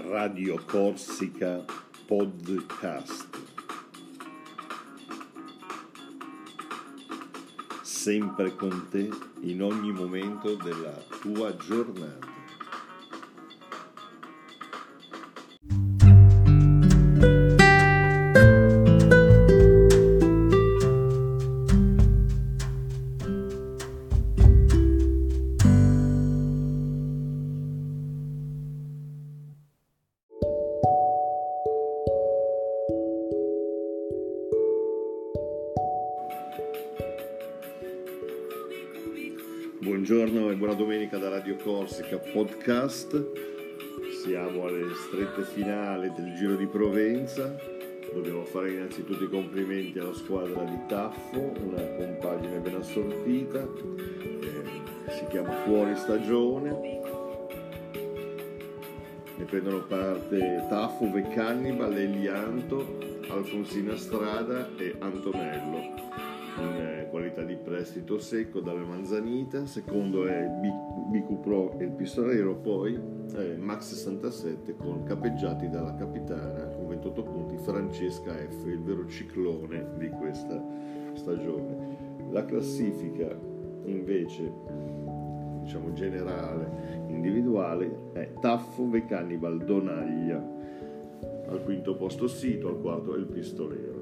Radio Corsica Podcast. Sempre con te in ogni momento della tua giornata. Buongiorno e buona domenica da Radio Corsica Podcast. Siamo alle strette finali del Giro di Provenza. Dobbiamo fare innanzitutto i complimenti alla squadra di Taffo, una compagine ben assortita. Eh, si chiama Fuori Stagione. Ne prendono parte Taffo, Veccannibal, Elianto, Alfonsina Strada e Antonello eh, qualità di prestito secco dalla Manzanita, secondo è BQ Pro e il pistolero, poi eh, Max 67 con capeggiati dalla capitana con 28 punti Francesca F, il vero ciclone di questa stagione. La classifica invece diciamo generale, individuale è Taffo, Vecannibal, Donaglia, al quinto posto Sito, al quarto è il pistolero.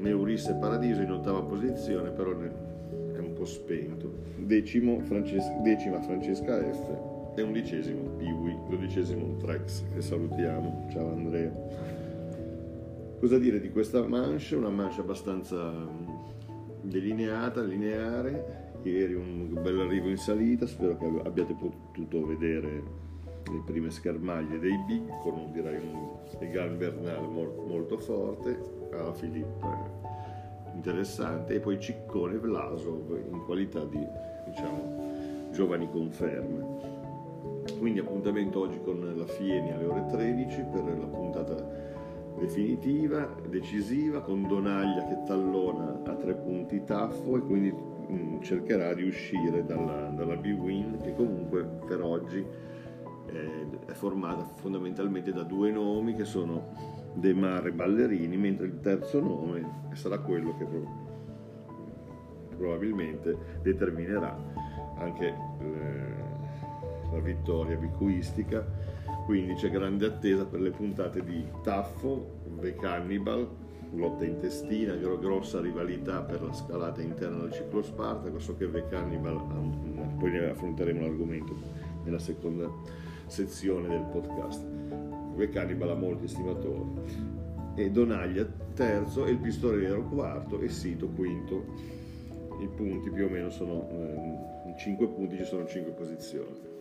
Neurisse Paradiso in ottava posizione, però è un po' spento. Decimo, Francesca, decima Francesca F e undicesimo Piwi, dodicesimo Trex, che salutiamo. Ciao Andrea. Cosa dire di questa manche? Una manche abbastanza delineata, lineare. Ieri un bel arrivo in salita, spero che abbiate potuto vedere le prime schermaglie dei big con direi un Egan Bernal molto forte alla Filippa interessante e poi Ciccone Vlasov in qualità di diciamo giovani conferme. Quindi appuntamento oggi con la Fieni alle ore 13 per la puntata definitiva, decisiva, con Donaglia che tallona a tre punti Taffo e quindi mm, cercherà di uscire dalla, dalla B-Win che comunque per oggi è formata fondamentalmente da due nomi che sono De Mare Ballerini, mentre il terzo nome sarà quello che probabilmente determinerà anche eh, la vittoria bicuistica. Quindi c'è grande attesa per le puntate di Taffo, The Cannibal, lotta intestina, grossa rivalità per la scalata interna del ciclo Spartaco. So che The Cannibal, poi ne affronteremo l'argomento nella seconda sezione del podcast. Cannibal ha molti estimatori. E Donaglia terzo e il pistolero quarto e Sito quinto. I punti più o meno sono eh, in 5 punti ci sono 5 posizioni.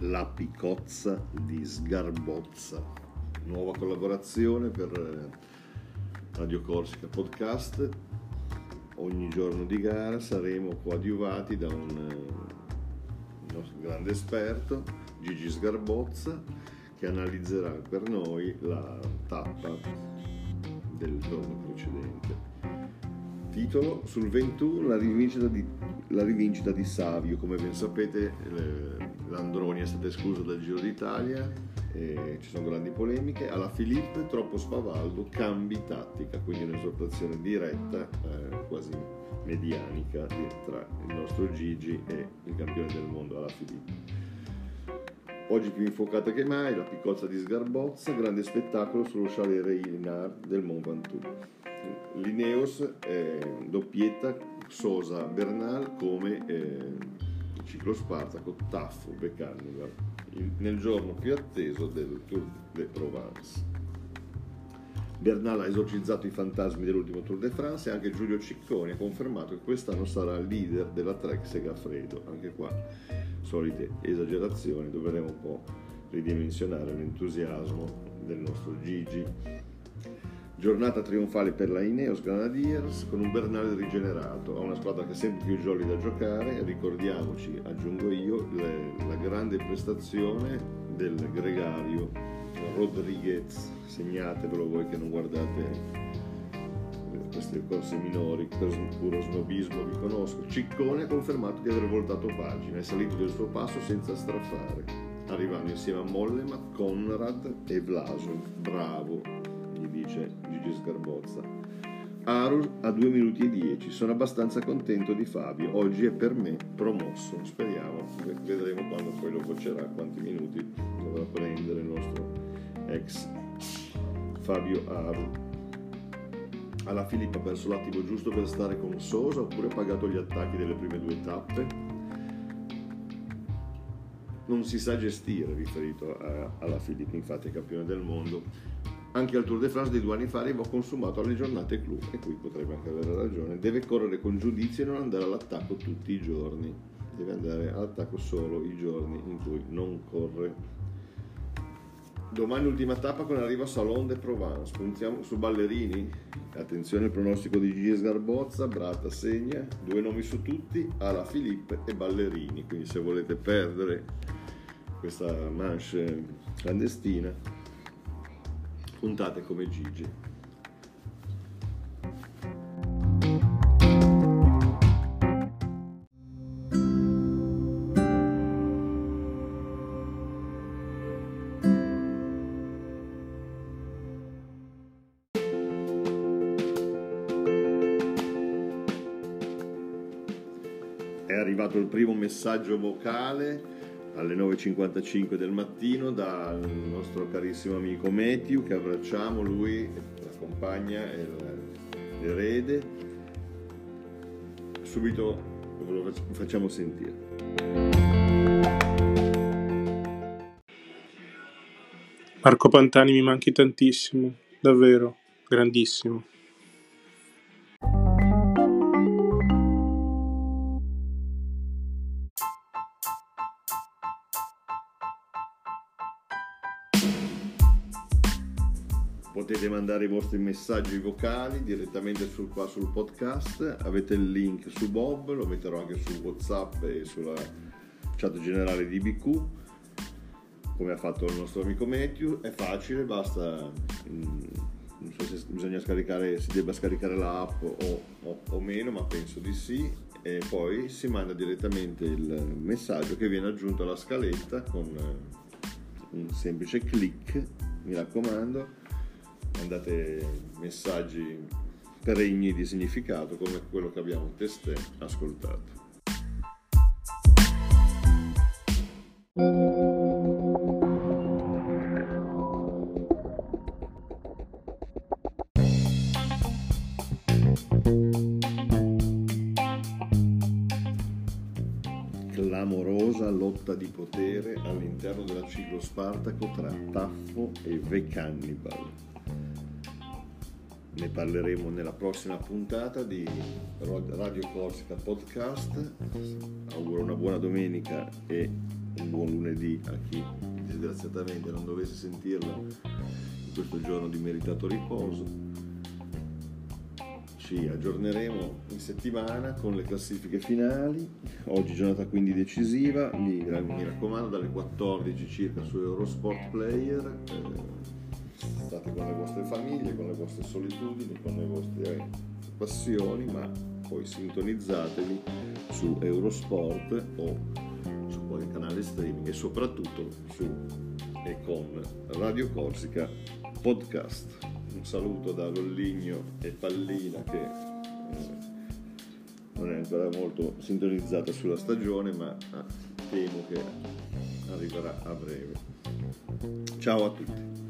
La Picozza di Sgarbozza, nuova collaborazione per eh, Radio Corsica Podcast. Ogni giorno di gara saremo coadiuvati da un, eh, nostro grande esperto, Gigi Sgarbozza, che analizzerà per noi la tappa del giorno precedente. Titolo sul 21 la rivincita di, la rivincita di Savio, come ben sapete l'Androni è stato escluso dal Giro d'Italia, ci sono grandi polemiche, alla Filippo troppo spavaldo, cambi tattica, quindi un'esortazione diretta, eh, quasi medianica tra il nostro Gigi e il campione del mondo alla Filippo. Oggi più infuocata che mai, la piccozza di Sgarbozza, grande spettacolo sullo chalet Reinard del Mont Ventoux. Lineos, eh, doppietta, Sosa, Bernal come eh, ciclo Spartaco, Taffo, Beccanniver, nel giorno più atteso del Tour de Provence. Bernal ha esorcizzato i fantasmi dell'ultimo Tour de France e anche Giulio Cicconi ha confermato che quest'anno sarà leader della Trek Segafredo. Anche qua solite esagerazioni, dovremo un po' ridimensionare l'entusiasmo del nostro Gigi. Giornata trionfale per la Ineos Grenadiers con un Bernale rigenerato. Ha una squadra che è sempre più jolly da giocare. Ricordiamoci, aggiungo io, le, la grande prestazione del gregario Rodriguez. Segnatevelo voi che non guardate queste corse minori per puro snobismo vi conosco. Ciccone ha confermato di aver voltato pagina, è salito del suo passo senza strafare, arrivando insieme a Mollema, Conrad e Vlasov. Bravo, dice Gigi Sgarbozza. Arul a 2 minuti e 10, sono abbastanza contento di Fabio, oggi è per me promosso, speriamo, vedremo quando poi lo vocerà, quanti minuti dovrà prendere il nostro ex Fabio Arul alla Filippa ha perso l'attimo giusto per stare con Sosa oppure ha pagato gli attacchi delle prime due tappe? Non si sa gestire riferito a, alla Filippa, infatti è campione del mondo. Anche al Tour de France di due anni fa arrivò consumato alle giornate clou e qui potrebbe anche avere ragione. Deve correre con giudizio e non andare all'attacco tutti i giorni. Deve andare all'attacco solo i giorni in cui non corre Domani ultima tappa con arrivo a Salon de Provence. Puntiamo su Ballerini. Attenzione al pronostico di Gigi Sgarbozza. Brata segna. Due nomi su tutti. Ala Filippo e Ballerini. Quindi se volete perdere questa manche clandestina, puntate come Gigi. arrivato il primo messaggio vocale alle 9.55 del mattino dal nostro carissimo amico Matthew che abbracciamo, lui la compagna e l'erede. Subito ve lo facciamo sentire. Marco Pantani mi manchi tantissimo, davvero, grandissimo. Potete mandare i vostri messaggi vocali direttamente sul, qua sul podcast, avete il link su Bob, lo metterò anche su Whatsapp e sulla chat generale di BQ, come ha fatto il nostro amico Matthew, è facile, basta, mm, non so se bisogna scaricare, si debba scaricare l'app o, o, o meno, ma penso di sì, e poi si manda direttamente il messaggio che viene aggiunto alla scaletta con un semplice clic, mi raccomando mandate messaggi pregni di significato come quello che abbiamo testé ascoltato. clamorosa lotta di potere all'interno della ciclo Spartaco tra Taffo e The Cannibal ne parleremo nella prossima puntata di Radio Corsica Podcast. Auguro una buona domenica e un buon lunedì a chi disgraziatamente non dovesse sentirla in questo giorno di meritato riposo. Ci aggiorneremo in settimana con le classifiche finali. Oggi giornata quindi decisiva, mi, raccomando dalle 14 circa su Eurosport Player. Eh, state con le vostre famiglie, con le vostre solitudini, con le vostre passioni, ma poi sintonizzatevi su Eurosport o su qualche canale streaming e soprattutto su e con Radio Corsica Podcast. Un saluto da Lolligno e Pallina che eh, non è ancora molto sintonizzata sulla stagione, ma ah, temo che arriverà a breve. Ciao a tutti.